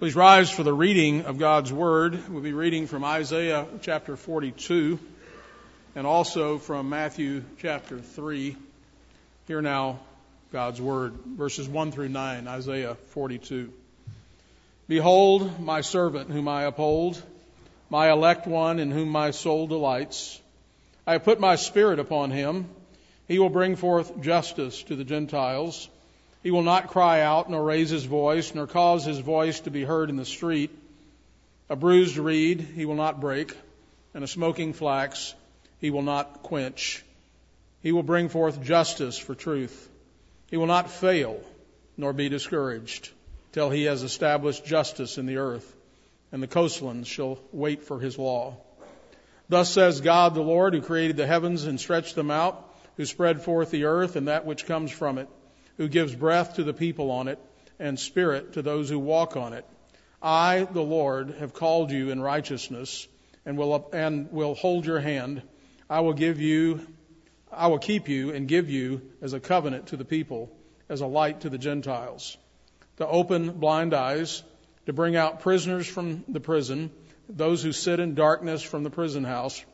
Please rise for the reading of God's Word. We'll be reading from Isaiah chapter 42 and also from Matthew chapter 3. Hear now God's Word, verses 1 through 9, Isaiah 42. Behold, my servant whom I uphold, my elect one in whom my soul delights. I have put my spirit upon him. He will bring forth justice to the Gentiles. He will not cry out, nor raise his voice, nor cause his voice to be heard in the street. A bruised reed he will not break, and a smoking flax he will not quench. He will bring forth justice for truth. He will not fail, nor be discouraged, till he has established justice in the earth, and the coastlands shall wait for his law. Thus says God the Lord, who created the heavens and stretched them out, who spread forth the earth and that which comes from it who gives breath to the people on it and spirit to those who walk on it. I, the Lord, have called you in righteousness and will, and will hold your hand. I will give you, I will keep you and give you as a covenant to the people, as a light to the Gentiles, to open blind eyes, to bring out prisoners from the prison, those who sit in darkness from the prison house.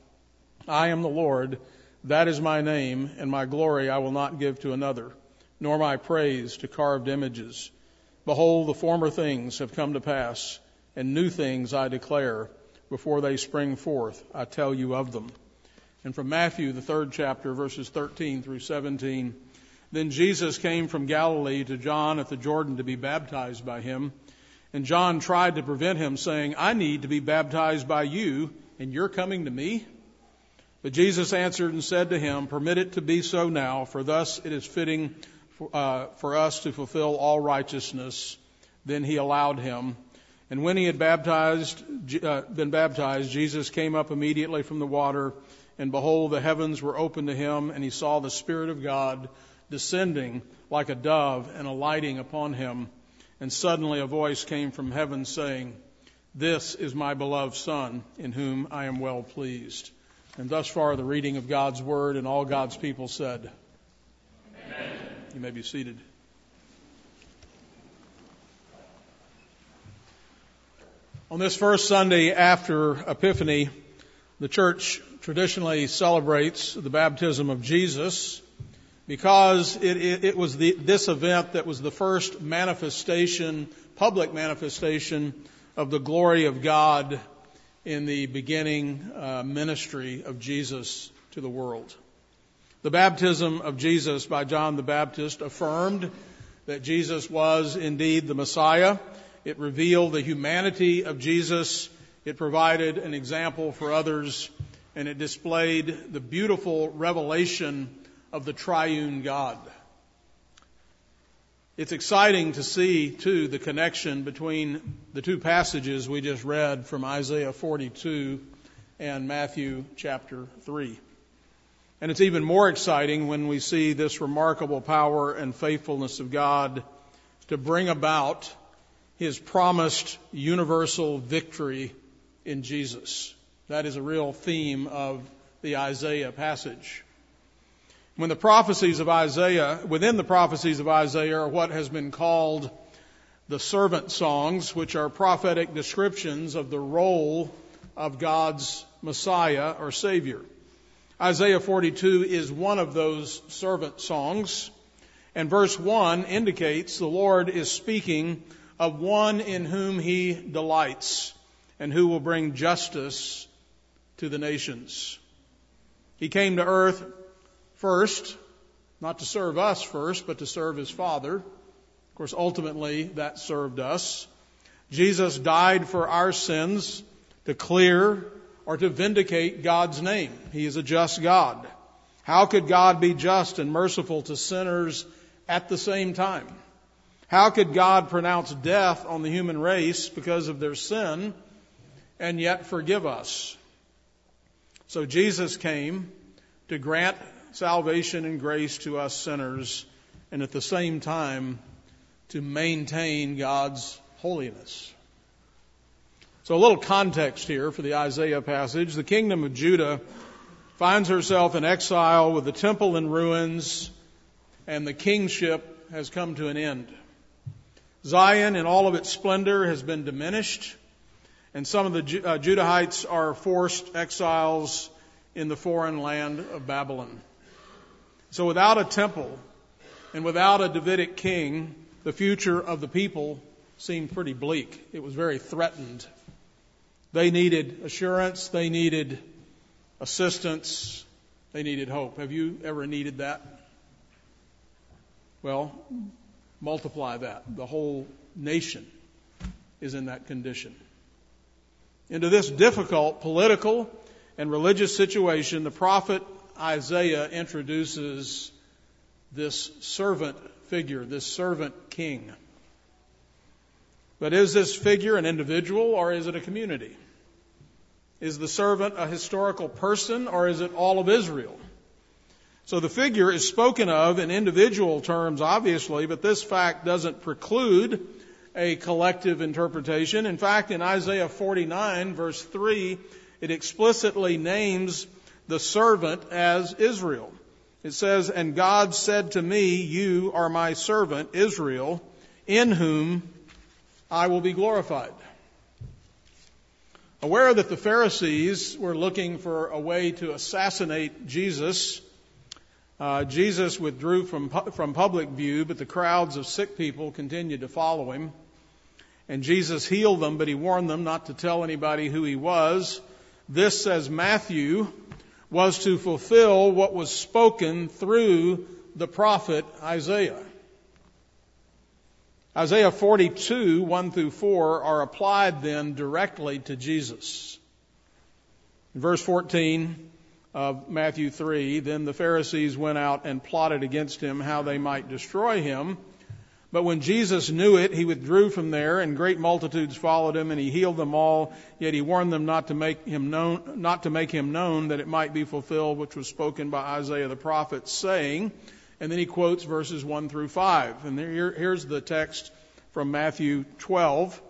I am the Lord. That is my name, and my glory I will not give to another nor my praise to carved images. Behold, the former things have come to pass, and new things I declare. Before they spring forth, I tell you of them. And from Matthew, the third chapter, verses 13 through 17. Then Jesus came from Galilee to John at the Jordan to be baptized by him. And John tried to prevent him, saying, I need to be baptized by you, and you're coming to me? But Jesus answered and said to him, Permit it to be so now, for thus it is fitting for, uh, for us to fulfill all righteousness. Then he allowed him. And when he had baptized, uh, been baptized, Jesus came up immediately from the water, and behold, the heavens were opened to him, and he saw the Spirit of God descending like a dove and alighting upon him. And suddenly a voice came from heaven saying, This is my beloved Son, in whom I am well pleased. And thus far the reading of God's word, and all God's people said. You may be seated. On this first Sunday after Epiphany, the church traditionally celebrates the baptism of Jesus because it, it, it was the, this event that was the first manifestation, public manifestation of the glory of God in the beginning uh, ministry of Jesus to the world. The baptism of Jesus by John the Baptist affirmed that Jesus was indeed the Messiah. It revealed the humanity of Jesus. It provided an example for others and it displayed the beautiful revelation of the triune God. It's exciting to see, too, the connection between the two passages we just read from Isaiah 42 and Matthew chapter 3. And it's even more exciting when we see this remarkable power and faithfulness of God to bring about his promised universal victory in Jesus. That is a real theme of the Isaiah passage. When the prophecies of Isaiah, within the prophecies of Isaiah are what has been called the servant songs, which are prophetic descriptions of the role of God's Messiah or Savior. Isaiah 42 is one of those servant songs. And verse 1 indicates the Lord is speaking of one in whom he delights and who will bring justice to the nations. He came to earth first, not to serve us first, but to serve his Father. Of course, ultimately, that served us. Jesus died for our sins to clear or to vindicate God's name. He is a just God. How could God be just and merciful to sinners at the same time? How could God pronounce death on the human race because of their sin and yet forgive us? So Jesus came to grant salvation and grace to us sinners and at the same time to maintain God's holiness. So a little context here for the Isaiah passage. The kingdom of Judah finds herself in exile with the temple in ruins and the kingship has come to an end. Zion in all of its splendor has been diminished, and some of the uh, Judahites are forced exiles in the foreign land of Babylon. So without a temple and without a Davidic king, the future of the people seemed pretty bleak. It was very threatened. They needed assurance, they needed assistance, they needed hope. Have you ever needed that? Well, multiply that. The whole nation is in that condition. Into this difficult political and religious situation, the prophet Isaiah introduces this servant figure, this servant king. But is this figure an individual or is it a community? Is the servant a historical person or is it all of Israel? So the figure is spoken of in individual terms, obviously, but this fact doesn't preclude a collective interpretation. In fact, in Isaiah 49, verse 3, it explicitly names the servant as Israel. It says, And God said to me, You are my servant, Israel, in whom I will be glorified. Aware that the Pharisees were looking for a way to assassinate Jesus, uh, Jesus withdrew from, from public view, but the crowds of sick people continued to follow him. And Jesus healed them, but he warned them not to tell anybody who he was. This, says Matthew, was to fulfill what was spoken through the prophet Isaiah. Isaiah 42, 1 through 4 are applied then directly to Jesus. In verse 14 of Matthew 3, then the Pharisees went out and plotted against him how they might destroy him. But when Jesus knew it, he withdrew from there, and great multitudes followed him, and he healed them all. Yet he warned them not to make him known, not to make him known, that it might be fulfilled, which was spoken by Isaiah the prophet, saying, and then he quotes verses 1 through 5. And here, here's the text from Matthew 12,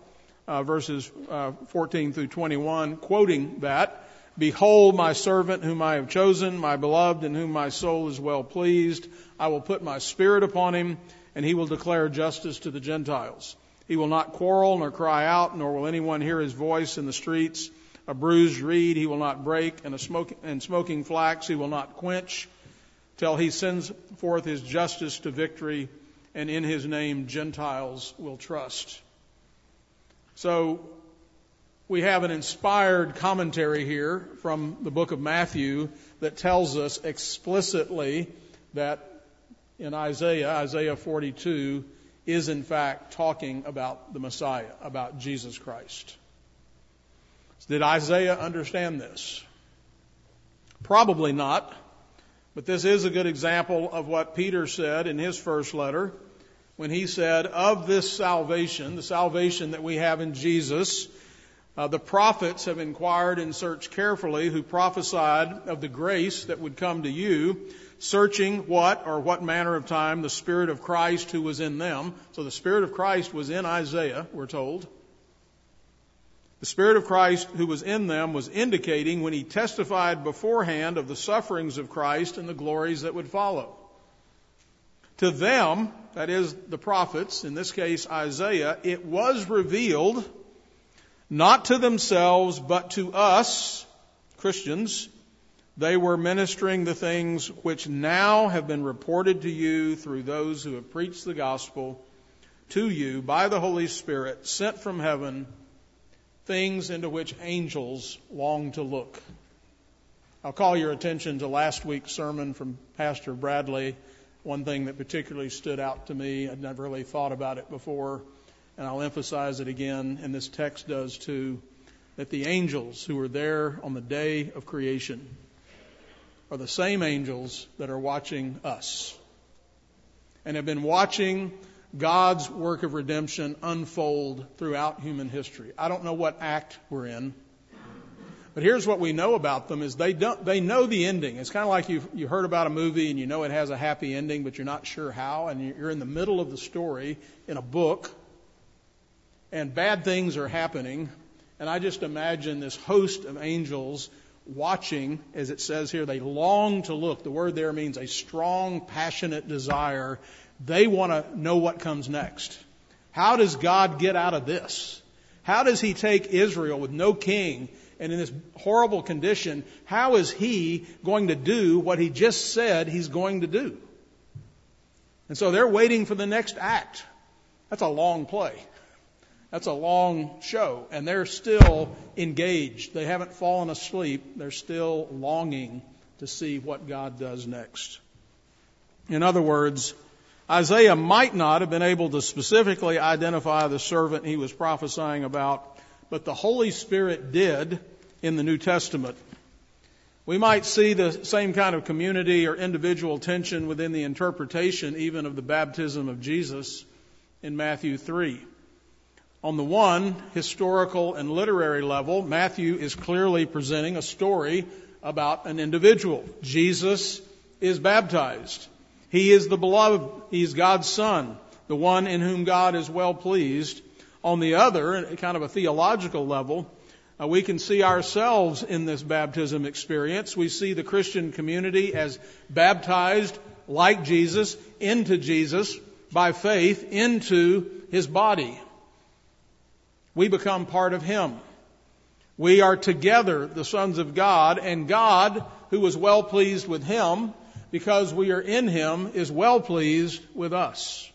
uh, verses uh, 14 through 21, quoting that. Behold, my servant whom I have chosen, my beloved, in whom my soul is well pleased. I will put my spirit upon him, and he will declare justice to the Gentiles. He will not quarrel nor cry out, nor will anyone hear his voice in the streets. A bruised reed he will not break, and a smoking, and smoking flax he will not quench till he sends forth his justice to victory, and in his name Gentiles will trust. So we have an inspired commentary here from the book of Matthew that tells us explicitly that in Isaiah, Isaiah 42, is in fact talking about the Messiah, about Jesus Christ. Did Isaiah understand this? Probably not. But this is a good example of what Peter said in his first letter when he said, Of this salvation, the salvation that we have in Jesus, uh, the prophets have inquired and searched carefully who prophesied of the grace that would come to you, searching what or what manner of time the Spirit of Christ who was in them. So the Spirit of Christ was in Isaiah, we're told. The Spirit of Christ who was in them was indicating when he testified beforehand of the sufferings of Christ and the glories that would follow. To them, that is the prophets, in this case Isaiah, it was revealed not to themselves but to us, Christians. They were ministering the things which now have been reported to you through those who have preached the gospel to you by the Holy Spirit sent from heaven things into which angels long to look. I'll call your attention to last week's sermon from Pastor Bradley. One thing that particularly stood out to me, I'd never really thought about it before, and I'll emphasize it again, and this text does too, that the angels who were there on the day of creation are the same angels that are watching us and have been watching God's work of redemption unfold throughout human history. I don't know what act we're in. But here's what we know about them is they don't, they know the ending. It's kind of like you've, you heard about a movie and you know it has a happy ending, but you're not sure how, and you're in the middle of the story in a book, and bad things are happening, and I just imagine this host of angels watching, as it says here, they long to look. The word there means a strong, passionate desire they want to know what comes next. How does God get out of this? How does he take Israel with no king and in this horrible condition? How is he going to do what he just said he's going to do? And so they're waiting for the next act. That's a long play. That's a long show. And they're still engaged. They haven't fallen asleep. They're still longing to see what God does next. In other words, Isaiah might not have been able to specifically identify the servant he was prophesying about, but the Holy Spirit did in the New Testament. We might see the same kind of community or individual tension within the interpretation even of the baptism of Jesus in Matthew 3. On the one historical and literary level, Matthew is clearly presenting a story about an individual. Jesus is baptized. He is the beloved. He is God's son, the one in whom God is well pleased. On the other, kind of a theological level, uh, we can see ourselves in this baptism experience. We see the Christian community as baptized like Jesus into Jesus by faith into his body. We become part of him. We are together the sons of God and God, who was well pleased with him because we are in him, is well pleased with us.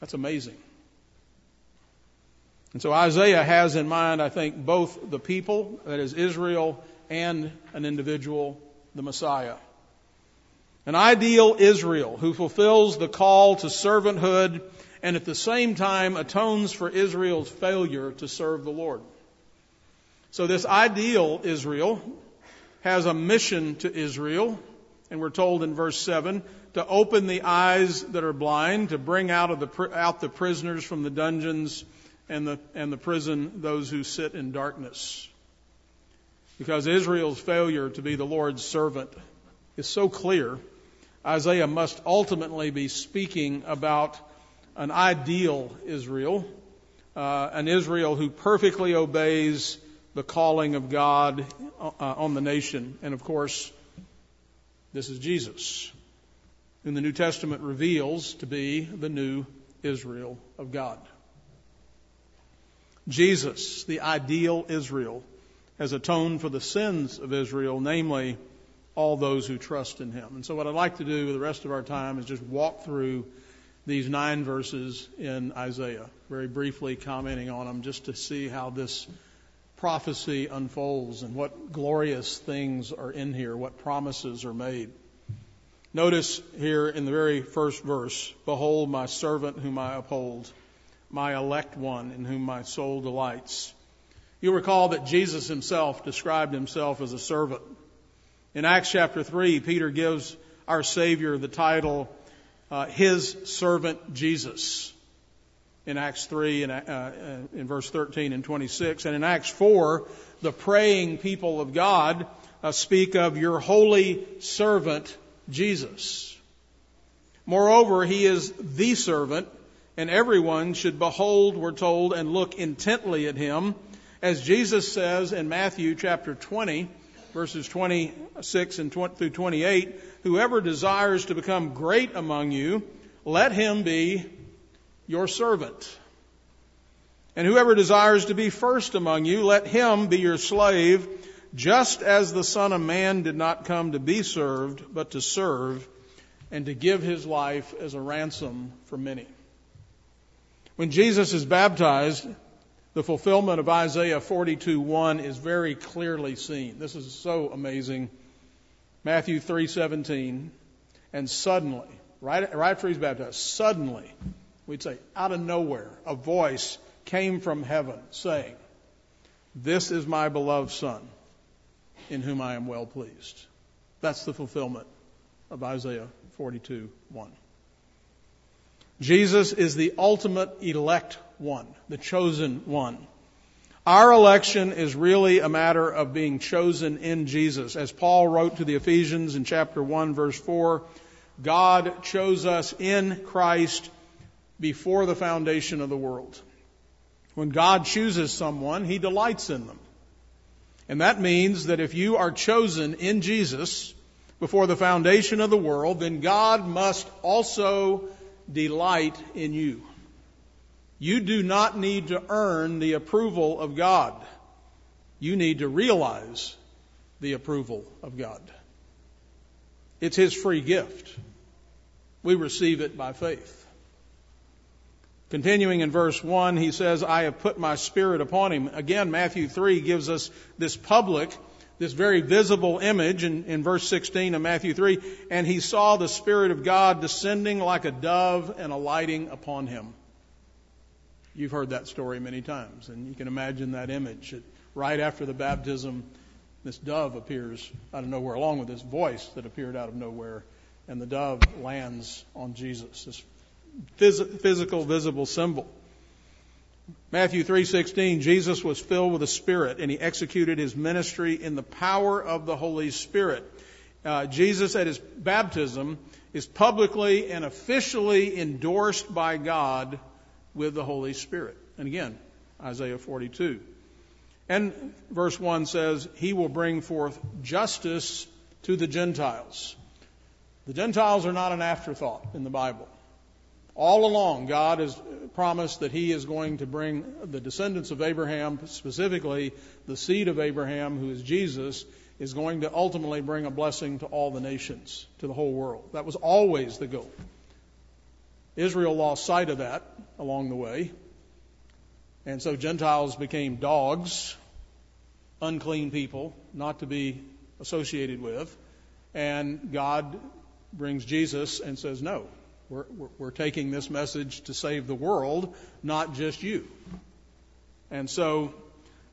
That's amazing. And so Isaiah has in mind, I think, both the people, that is Israel, and an individual, the Messiah. An ideal Israel who fulfills the call to servanthood and at the same time atones for Israel's failure to serve the Lord. So this ideal Israel has a mission to Israel, and we're told in verse 7 to open the eyes that are blind, to bring out of the out the prisoners from the dungeons and the, and the prison those who sit in darkness. Because Israel's failure to be the Lord's servant is so clear, Isaiah must ultimately be speaking about an ideal Israel, uh, an Israel who perfectly obeys the calling of God uh, on the nation. And of course, this is Jesus, whom the New Testament reveals to be the new Israel of God. Jesus, the ideal Israel, has atoned for the sins of Israel, namely all those who trust in him. And so, what I'd like to do with the rest of our time is just walk through these nine verses in Isaiah, very briefly commenting on them just to see how this prophecy unfolds and what glorious things are in here, what promises are made. Notice here in the very first verse Behold, my servant whom I uphold my elect one in whom my soul delights. You recall that Jesus himself described himself as a servant. In Acts chapter 3, Peter gives our Savior the title, uh, His Servant Jesus. In Acts 3 and uh, uh, in verse 13 and 26. And in Acts 4, the praying people of God uh, speak of your holy servant Jesus. Moreover, he is the servant and everyone should behold, we're told, and look intently at him. As Jesus says in Matthew chapter 20, verses 26 and 20 through 28, whoever desires to become great among you, let him be your servant. And whoever desires to be first among you, let him be your slave, just as the Son of Man did not come to be served, but to serve, and to give his life as a ransom for many. When Jesus is baptized, the fulfillment of Isaiah 42:1 is very clearly seen. This is so amazing. Matthew 3:17, and suddenly, right, right after he's baptized, suddenly, we'd say, out of nowhere, a voice came from heaven saying, "This is my beloved Son, in whom I am well pleased." That's the fulfillment of Isaiah 42:1. Jesus is the ultimate elect one, the chosen one. Our election is really a matter of being chosen in Jesus. As Paul wrote to the Ephesians in chapter 1 verse 4, God chose us in Christ before the foundation of the world. When God chooses someone, He delights in them. And that means that if you are chosen in Jesus before the foundation of the world, then God must also delight in you. You do not need to earn the approval of God. You need to realize the approval of God. It's His free gift. We receive it by faith. Continuing in verse 1, he says, I have put my spirit upon him. Again, Matthew 3 gives us this public, this very visible image in, in verse 16 of Matthew 3. And he saw the Spirit of God descending like a dove and alighting upon him. You've heard that story many times, and you can imagine that image. Right after the baptism, this dove appears out of nowhere, along with this voice that appeared out of nowhere, and the dove lands on Jesus, this phys- physical, visible symbol. Matthew 3:16 Jesus was filled with the Spirit and he executed his ministry in the power of the Holy Spirit. Uh, Jesus at his baptism is publicly and officially endorsed by God with the Holy Spirit. And again, Isaiah 42. And verse 1 says, He will bring forth justice to the Gentiles. The Gentiles are not an afterthought in the Bible. All along, God has promised that He is going to bring the descendants of Abraham, specifically the seed of Abraham, who is Jesus, is going to ultimately bring a blessing to all the nations, to the whole world. That was always the goal. Israel lost sight of that along the way. And so Gentiles became dogs, unclean people, not to be associated with. And God brings Jesus and says, No, we're, we're, taking this message to save the world, not just you. And so,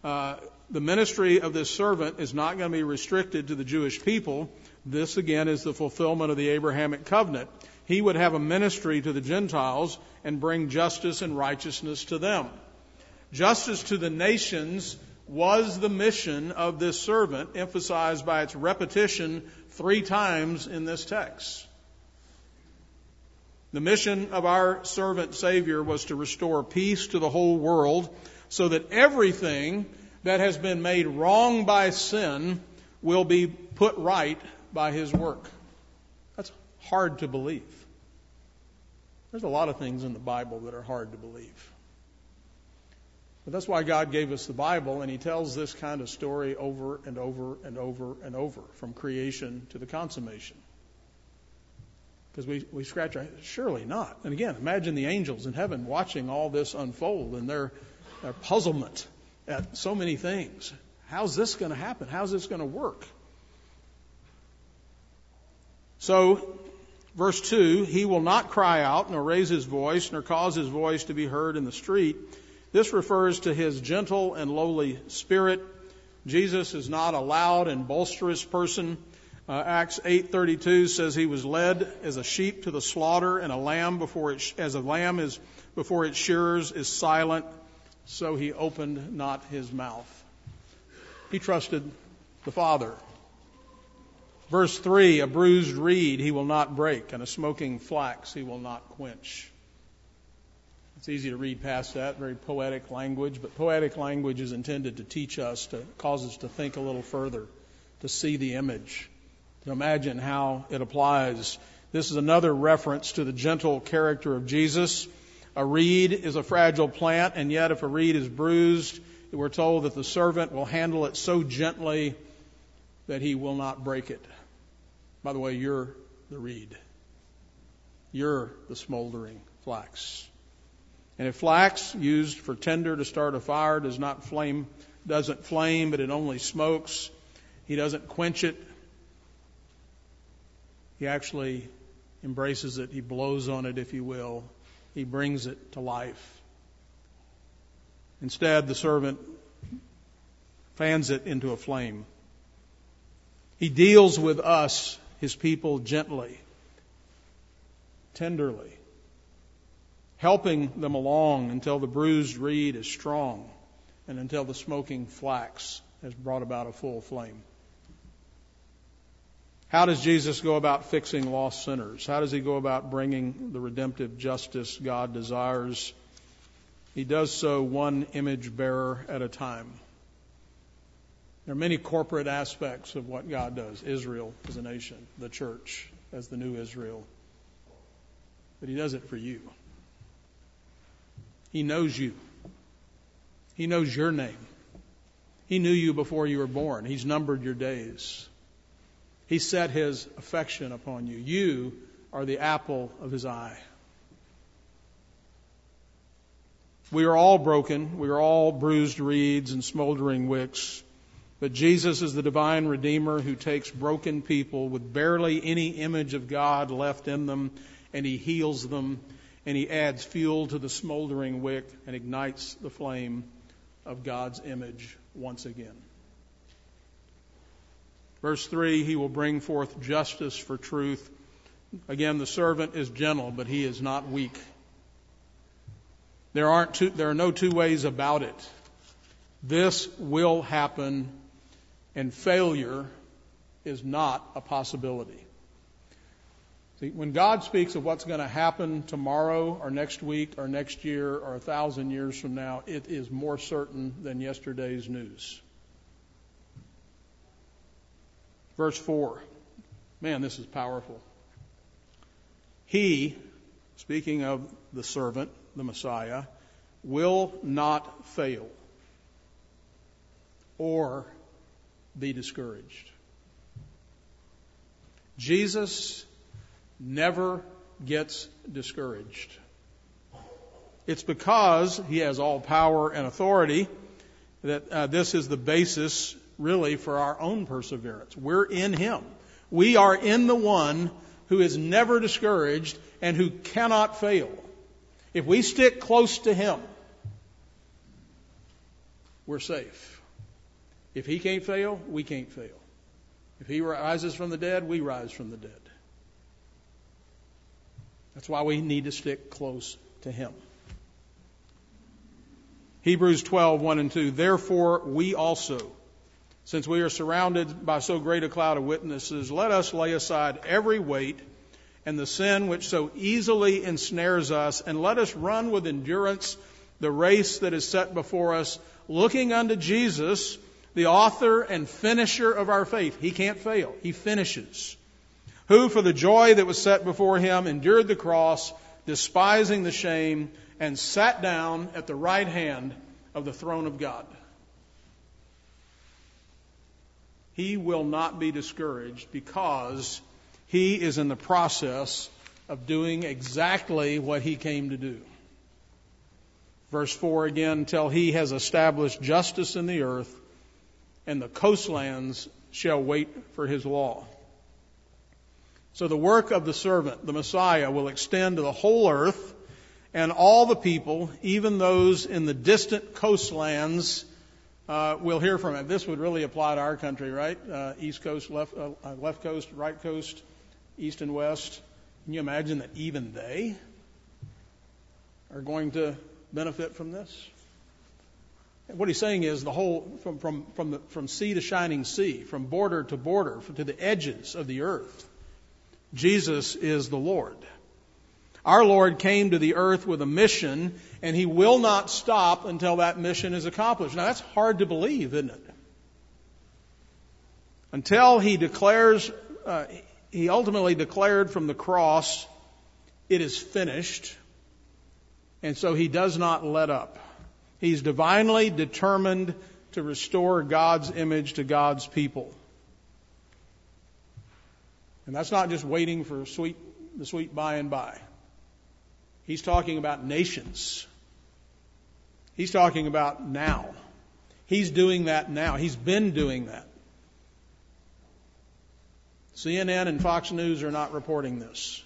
uh, the ministry of this servant is not going to be restricted to the Jewish people. This, again, is the fulfillment of the Abrahamic covenant. He would have a ministry to the Gentiles and bring justice and righteousness to them. Justice to the nations was the mission of this servant, emphasized by its repetition three times in this text. The mission of our servant Savior was to restore peace to the whole world so that everything that has been made wrong by sin will be put right by His work. That's hard to believe. There's a lot of things in the Bible that are hard to believe. But that's why God gave us the Bible, and He tells this kind of story over and over and over and over, from creation to the consummation. Because we, we scratch our surely not. And again, imagine the angels in heaven watching all this unfold and their, their puzzlement at so many things. How's this going to happen? How's this going to work? So, verse 2 He will not cry out, nor raise his voice, nor cause his voice to be heard in the street. This refers to his gentle and lowly spirit. Jesus is not a loud and boisterous person. Uh, Acts 8:32 says he was led as a sheep to the slaughter, and a lamb before it, as a lamb is before its shearers is silent, so he opened not his mouth. He trusted the Father. Verse 3 A bruised reed he will not break, and a smoking flax he will not quench. It's easy to read past that, very poetic language, but poetic language is intended to teach us, to cause us to think a little further, to see the image imagine how it applies. This is another reference to the gentle character of Jesus. A reed is a fragile plant, and yet if a reed is bruised, we're told that the servant will handle it so gently that he will not break it. By the way, you're the reed. You're the smoldering flax. And if flax used for tinder to start a fire does not flame, doesn't flame, but it only smokes, he doesn't quench it, he actually embraces it. He blows on it, if you will. He brings it to life. Instead, the servant fans it into a flame. He deals with us, his people, gently, tenderly, helping them along until the bruised reed is strong and until the smoking flax has brought about a full flame. How does Jesus go about fixing lost sinners? How does he go about bringing the redemptive justice God desires? He does so one image bearer at a time. There are many corporate aspects of what God does Israel as a nation, the church as the new Israel. But he does it for you. He knows you. He knows your name. He knew you before you were born. He's numbered your days. He set his affection upon you. You are the apple of his eye. We are all broken. We are all bruised reeds and smoldering wicks. But Jesus is the divine Redeemer who takes broken people with barely any image of God left in them and he heals them and he adds fuel to the smoldering wick and ignites the flame of God's image once again. Verse 3 He will bring forth justice for truth. Again, the servant is gentle, but he is not weak. There, aren't two, there are no two ways about it. This will happen, and failure is not a possibility. See, when God speaks of what's going to happen tomorrow or next week or next year or a thousand years from now, it is more certain than yesterday's news. Verse 4. Man, this is powerful. He, speaking of the servant, the Messiah, will not fail or be discouraged. Jesus never gets discouraged. It's because he has all power and authority that uh, this is the basis, really, for our own perseverance. We're in him. We are in the one who is never discouraged and who cannot fail. If we stick close to him, we're safe. If he can't fail, we can't fail. If he rises from the dead, we rise from the dead. That's why we need to stick close to him. Hebrews 12, 1 and 2. Therefore, we also, since we are surrounded by so great a cloud of witnesses, let us lay aside every weight and the sin which so easily ensnares us, and let us run with endurance the race that is set before us, looking unto Jesus, the author and finisher of our faith. He can't fail. He finishes who for the joy that was set before him endured the cross, despising the shame, and sat down at the right hand of the throne of God. He will not be discouraged because he is in the process of doing exactly what he came to do. Verse 4 again, till he has established justice in the earth, and the coastlands shall wait for his law. So the work of the servant, the Messiah, will extend to the whole earth and all the people, even those in the distant coastlands, uh, we'll hear from it. This would really apply to our country, right? Uh, east coast, left, uh, uh left coast, right coast, east and west. Can you imagine that even they are going to benefit from this? What he's saying is the whole, from, from, from, the, from sea to shining sea, from border to border, to the edges of the earth Jesus is the Lord. Our Lord came to the earth with a mission, and He will not stop until that mission is accomplished. Now, that's hard to believe, isn't it? Until He declares, uh, He ultimately declared from the cross, it is finished. And so He does not let up. He's divinely determined to restore God's image to God's people. And that's not just waiting for sweet, the sweet by and by. He's talking about nations. He's talking about now. He's doing that now. He's been doing that. CNN and Fox News are not reporting this.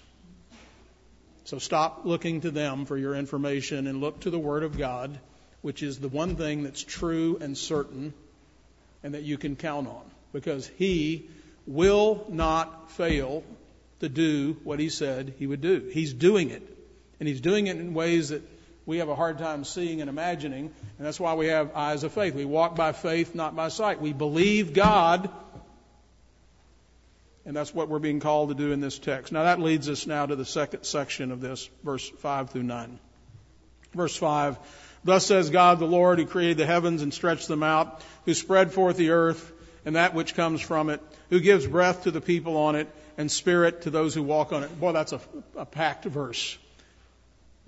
So stop looking to them for your information and look to the Word of God, which is the one thing that's true and certain and that you can count on. Because He will not fail to do what he said he would do. He's doing it. And he's doing it in ways that we have a hard time seeing and imagining. And that's why we have eyes of faith. We walk by faith, not by sight. We believe God. And that's what we're being called to do in this text. Now that leads us now to the second section of this, verse 5 through 9. Verse 5. Thus says God the Lord who created the heavens and stretched them out, who spread forth the earth and that which comes from it, who gives breath to the people on it and spirit to those who walk on it. Boy, that's a, a packed verse.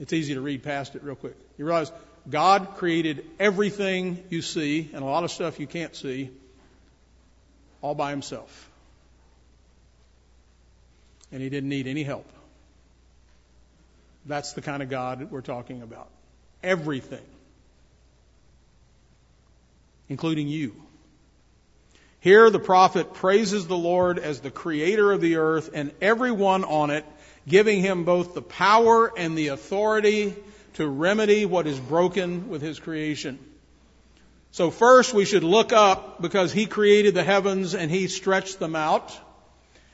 It's easy to read past it real quick. You realize God created everything you see and a lot of stuff you can't see all by himself. And he didn't need any help. That's the kind of God we're talking about. Everything, including you. Here the prophet praises the Lord as the creator of the earth and everyone on it, giving him both the power and the authority to remedy what is broken with his creation. So first we should look up because he created the heavens and he stretched them out.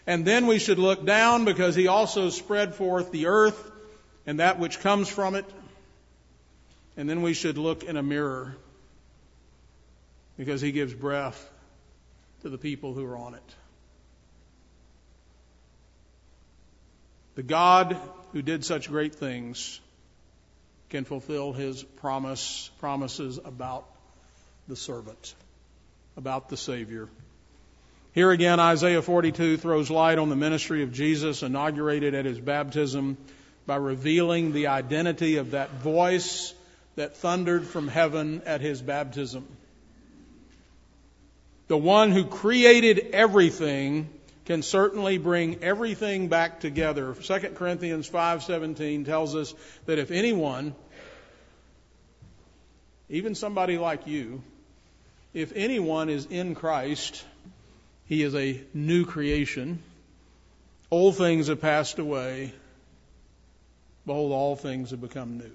And then we should look down because he also spread forth the earth and that which comes from it. And then we should look in a mirror because he gives breath to the people who are on it. The God who did such great things can fulfill his promise, promises about the servant, about the Savior. Here again, Isaiah 42 throws light on the ministry of Jesus inaugurated at his baptism by revealing the identity of that voice that thundered from heaven at his baptism. The one who created everything can certainly bring everything back together. 2 Corinthians 5:17 tells us that if anyone even somebody like you if anyone is in Christ he is a new creation old things have passed away behold all things have become new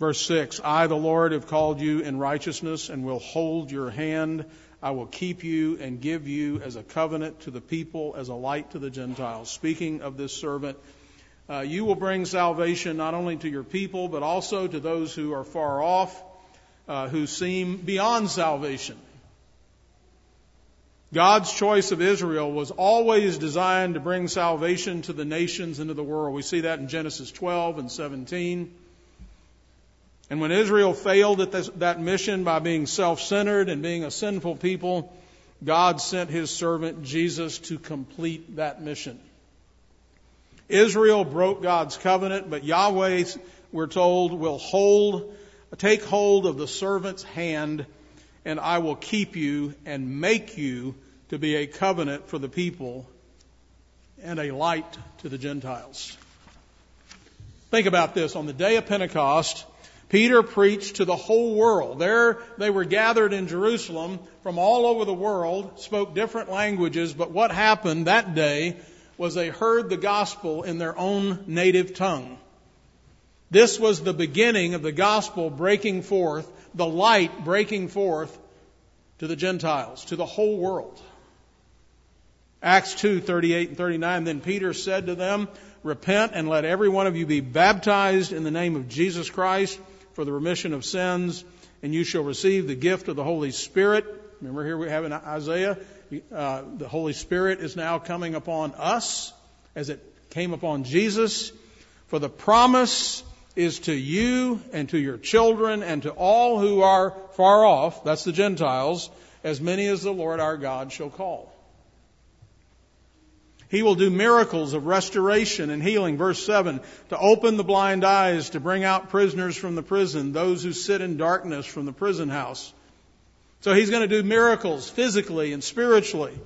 Verse 6 I, the Lord, have called you in righteousness and will hold your hand. I will keep you and give you as a covenant to the people, as a light to the Gentiles. Speaking of this servant, uh, you will bring salvation not only to your people, but also to those who are far off, uh, who seem beyond salvation. God's choice of Israel was always designed to bring salvation to the nations and to the world. We see that in Genesis 12 and 17. And when Israel failed at this, that mission by being self-centered and being a sinful people, God sent his servant Jesus to complete that mission. Israel broke God's covenant, but Yahweh, we're told, will hold, take hold of the servant's hand, and I will keep you and make you to be a covenant for the people and a light to the Gentiles. Think about this. On the day of Pentecost, Peter preached to the whole world. There they were gathered in Jerusalem from all over the world, spoke different languages, but what happened that day was they heard the gospel in their own native tongue. This was the beginning of the gospel breaking forth, the light breaking forth to the Gentiles, to the whole world. Acts 2, 38 and 39, then Peter said to them, Repent and let every one of you be baptized in the name of Jesus Christ for the remission of sins, and you shall receive the gift of the Holy Spirit. Remember here we have in Isaiah, uh, the Holy Spirit is now coming upon us as it came upon Jesus. For the promise is to you and to your children and to all who are far off, that's the Gentiles, as many as the Lord our God shall call. He will do miracles of restoration and healing. Verse 7 to open the blind eyes, to bring out prisoners from the prison, those who sit in darkness from the prison house. So he's going to do miracles physically and spiritually.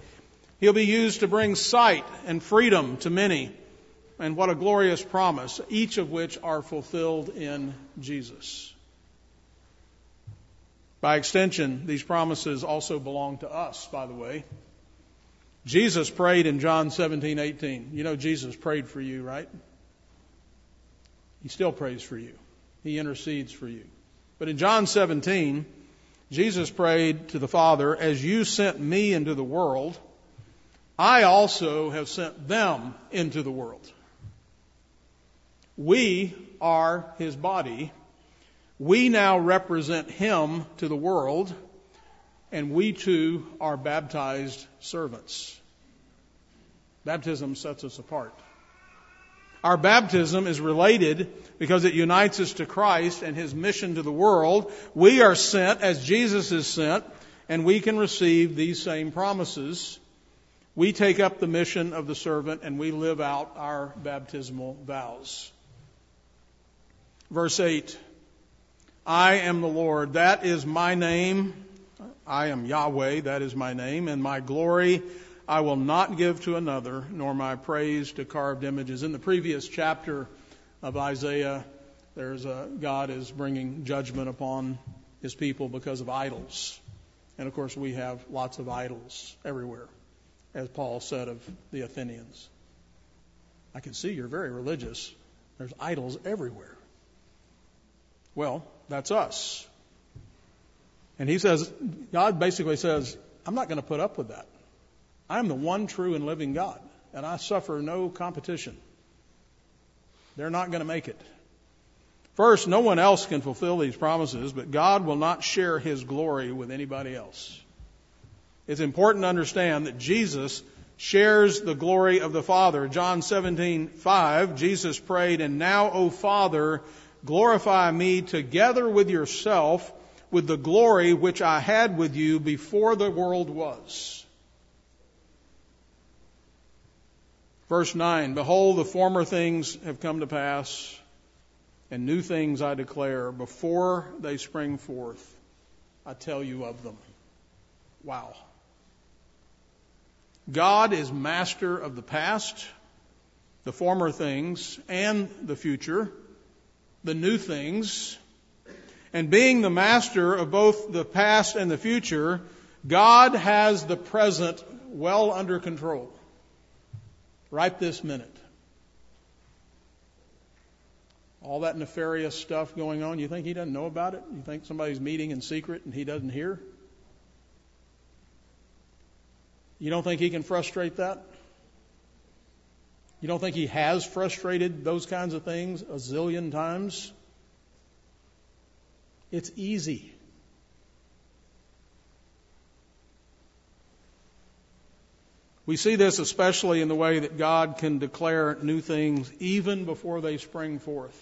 He'll be used to bring sight and freedom to many. And what a glorious promise, each of which are fulfilled in Jesus. By extension, these promises also belong to us, by the way. Jesus prayed in John 17, 18. You know, Jesus prayed for you, right? He still prays for you. He intercedes for you. But in John 17, Jesus prayed to the Father, As you sent me into the world, I also have sent them into the world. We are his body. We now represent him to the world and we too are baptized servants. Baptism sets us apart. Our baptism is related because it unites us to Christ and His mission to the world. We are sent as Jesus is sent, and we can receive these same promises. we take up the mission of the servant and we live out our baptismal vows. Verse 8 I am the Lord, that is my name. I am Yahweh, that is my name, and my glory I will not give to another, nor my praise to carved images. In the previous chapter of Isaiah, there's a, God is bringing judgment upon his people because of idols. And of course, we have lots of idols everywhere, as Paul said of the Athenians. I can see you're very religious. There's idols everywhere. Well, that's us. And he says, God basically says, I'm not going to put up with that. I'm the one true and living God, and I suffer no competition. They're not going to make it. First, no one else can fulfill these promises, but God will not share his glory with anybody else. It's important to understand that Jesus shares the glory of the Father. John 17:5, Jesus prayed, "And now, O Father, glorify me together with yourself with the glory which I had with you before the world was." Verse 9, Behold, the former things have come to pass, and new things I declare. Before they spring forth, I tell you of them. Wow. God is master of the past, the former things, and the future, the new things. And being the master of both the past and the future, God has the present well under control right this minute. All that nefarious stuff going on, you think he doesn't know about it? You think somebody's meeting in secret and he doesn't hear? You don't think he can frustrate that? You don't think he has frustrated those kinds of things a zillion times? It's easy. We see this especially in the way that God can declare new things even before they spring forth.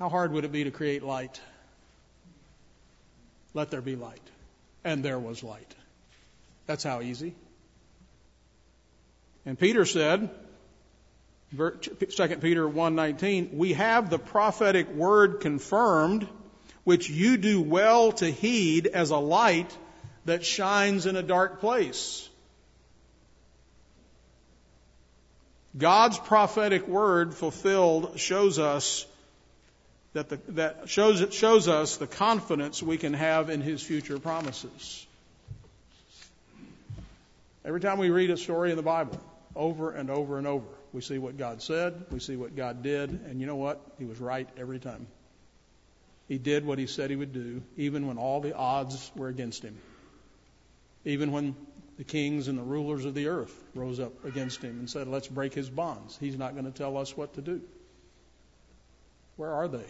How hard would it be to create light? Let there be light. And there was light. That's how easy. And Peter said, 2 Peter 1:19, we have the prophetic word confirmed, which you do well to heed as a light that shines in a dark place. God's prophetic word fulfilled shows us that, the, that shows, shows us the confidence we can have in his future promises. Every time we read a story in the Bible, over and over and over, we see what God said, we see what God did, and you know what? He was right every time. He did what he said he would do, even when all the odds were against him. Even when the kings and the rulers of the earth rose up against him and said, Let's break his bonds. He's not going to tell us what to do. Where are they?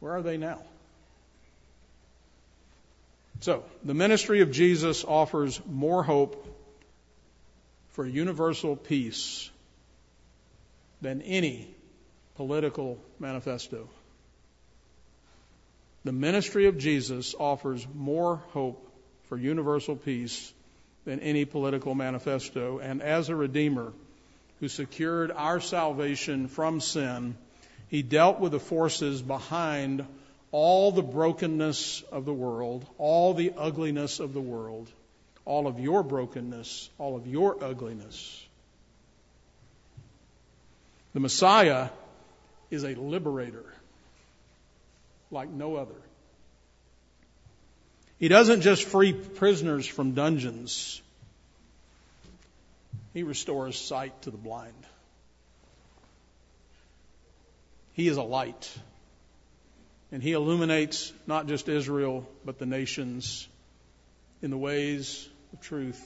Where are they now? So, the ministry of Jesus offers more hope for universal peace than any political manifesto. The ministry of Jesus offers more hope for universal peace than any political manifesto. And as a Redeemer who secured our salvation from sin, he dealt with the forces behind all the brokenness of the world, all the ugliness of the world, all of your brokenness, all of your ugliness. The Messiah is a liberator like no other. He doesn't just free prisoners from dungeons, He restores sight to the blind. He is a light. And He illuminates not just Israel, but the nations in the ways of truth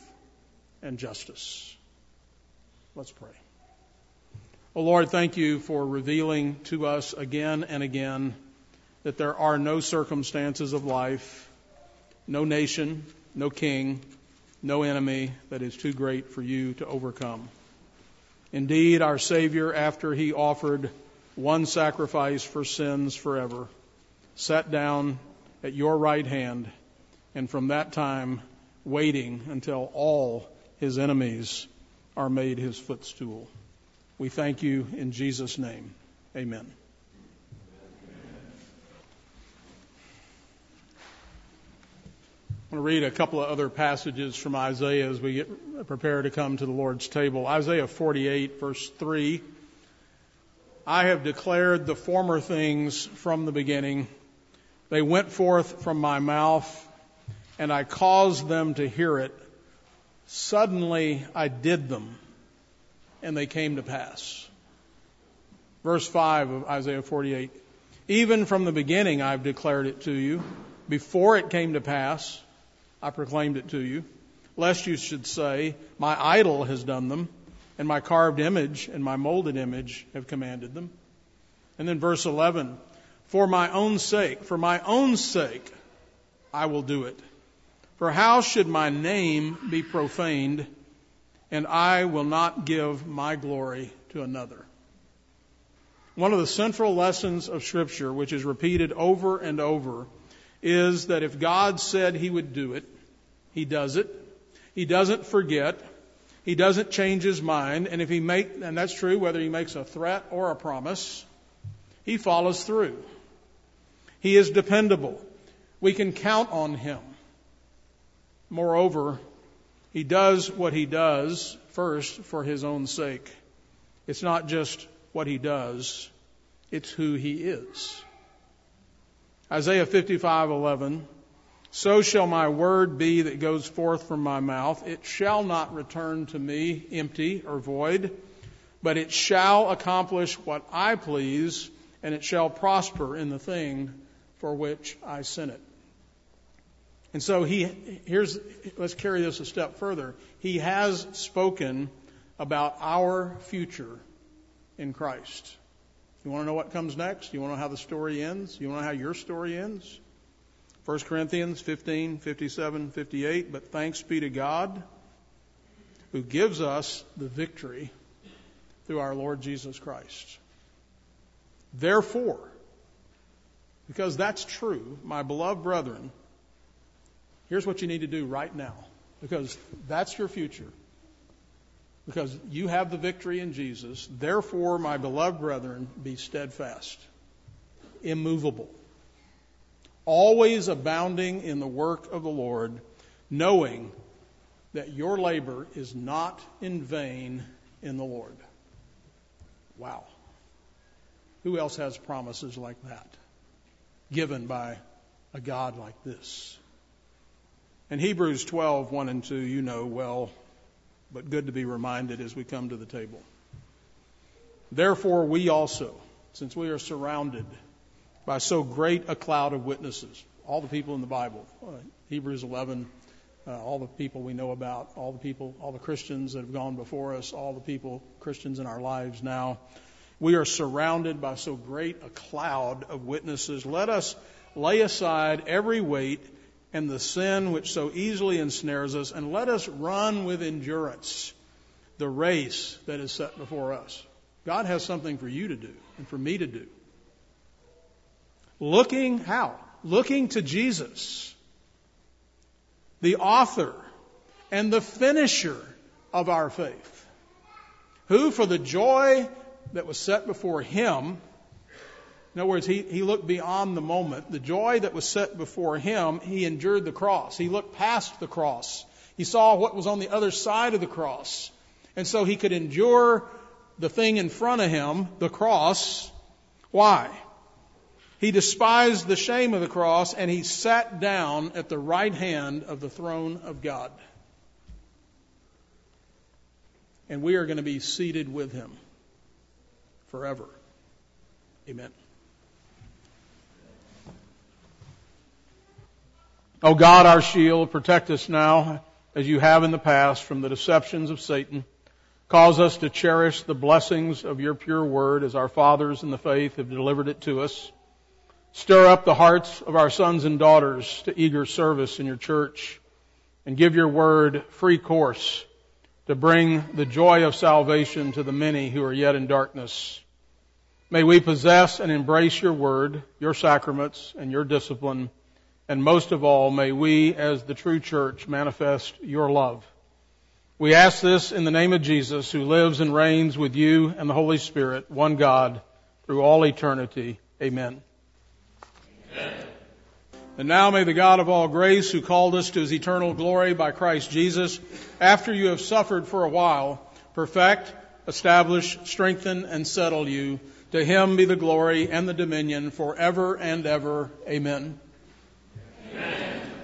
and justice. Let's pray. Oh Lord, thank you for revealing to us again and again that there are no circumstances of life, no nation, no king, no enemy that is too great for you to overcome. Indeed, our Savior, after he offered one sacrifice for sins forever, sat down at your right hand and from that time waiting until all his enemies are made his footstool. We thank you in Jesus' name. Amen. I want to read a couple of other passages from Isaiah as we get prepared to come to the Lord's table. Isaiah 48, verse 3. I have declared the former things from the beginning. They went forth from my mouth, and I caused them to hear it. Suddenly I did them, and they came to pass. Verse 5 of Isaiah 48. Even from the beginning I've declared it to you. Before it came to pass, I proclaimed it to you, lest you should say, My idol has done them, and my carved image and my molded image have commanded them. And then verse 11, For my own sake, for my own sake, I will do it. For how should my name be profaned, and I will not give my glory to another? One of the central lessons of Scripture, which is repeated over and over, is that if God said he would do it, he does it. He doesn't forget. He doesn't change his mind. And if he make, and that's true whether he makes a threat or a promise, he follows through. He is dependable. We can count on him. Moreover, he does what he does first for his own sake. It's not just what he does, it's who he is. Isaiah 55:11 So shall my word be that goes forth from my mouth it shall not return to me empty or void but it shall accomplish what I please and it shall prosper in the thing for which I sent it. And so he here's let's carry this a step further. He has spoken about our future in Christ. You want to know what comes next? You want to know how the story ends? You want to know how your story ends? 1 Corinthians 15, 57, 58. But thanks be to God who gives us the victory through our Lord Jesus Christ. Therefore, because that's true, my beloved brethren, here's what you need to do right now. Because that's your future because you have the victory in Jesus. Therefore, my beloved brethren, be steadfast, immovable, always abounding in the work of the Lord, knowing that your labor is not in vain in the Lord. Wow. Who else has promises like that given by a God like this? In Hebrews 12, 1 and 2, you know well but good to be reminded as we come to the table. Therefore, we also, since we are surrounded by so great a cloud of witnesses, all the people in the Bible, uh, Hebrews 11, uh, all the people we know about, all the people, all the Christians that have gone before us, all the people, Christians in our lives now, we are surrounded by so great a cloud of witnesses. Let us lay aside every weight and the sin which so easily ensnares us, and let us run with endurance the race that is set before us. God has something for you to do and for me to do. Looking how? Looking to Jesus, the author and the finisher of our faith, who for the joy that was set before him in other words, he, he looked beyond the moment. The joy that was set before him, he endured the cross. He looked past the cross. He saw what was on the other side of the cross. And so he could endure the thing in front of him, the cross. Why? He despised the shame of the cross and he sat down at the right hand of the throne of God. And we are going to be seated with him forever. Amen. O God, our shield, protect us now as you have in the past from the deceptions of Satan. Cause us to cherish the blessings of your pure word as our fathers in the faith have delivered it to us. Stir up the hearts of our sons and daughters to eager service in your church and give your word free course to bring the joy of salvation to the many who are yet in darkness. May we possess and embrace your word, your sacraments, and your discipline And most of all, may we, as the true church, manifest your love. We ask this in the name of Jesus, who lives and reigns with you and the Holy Spirit, one God, through all eternity. Amen. Amen. And now may the God of all grace, who called us to his eternal glory by Christ Jesus, after you have suffered for a while, perfect, establish, strengthen, and settle you. To him be the glory and the dominion forever and ever. Amen. Amen.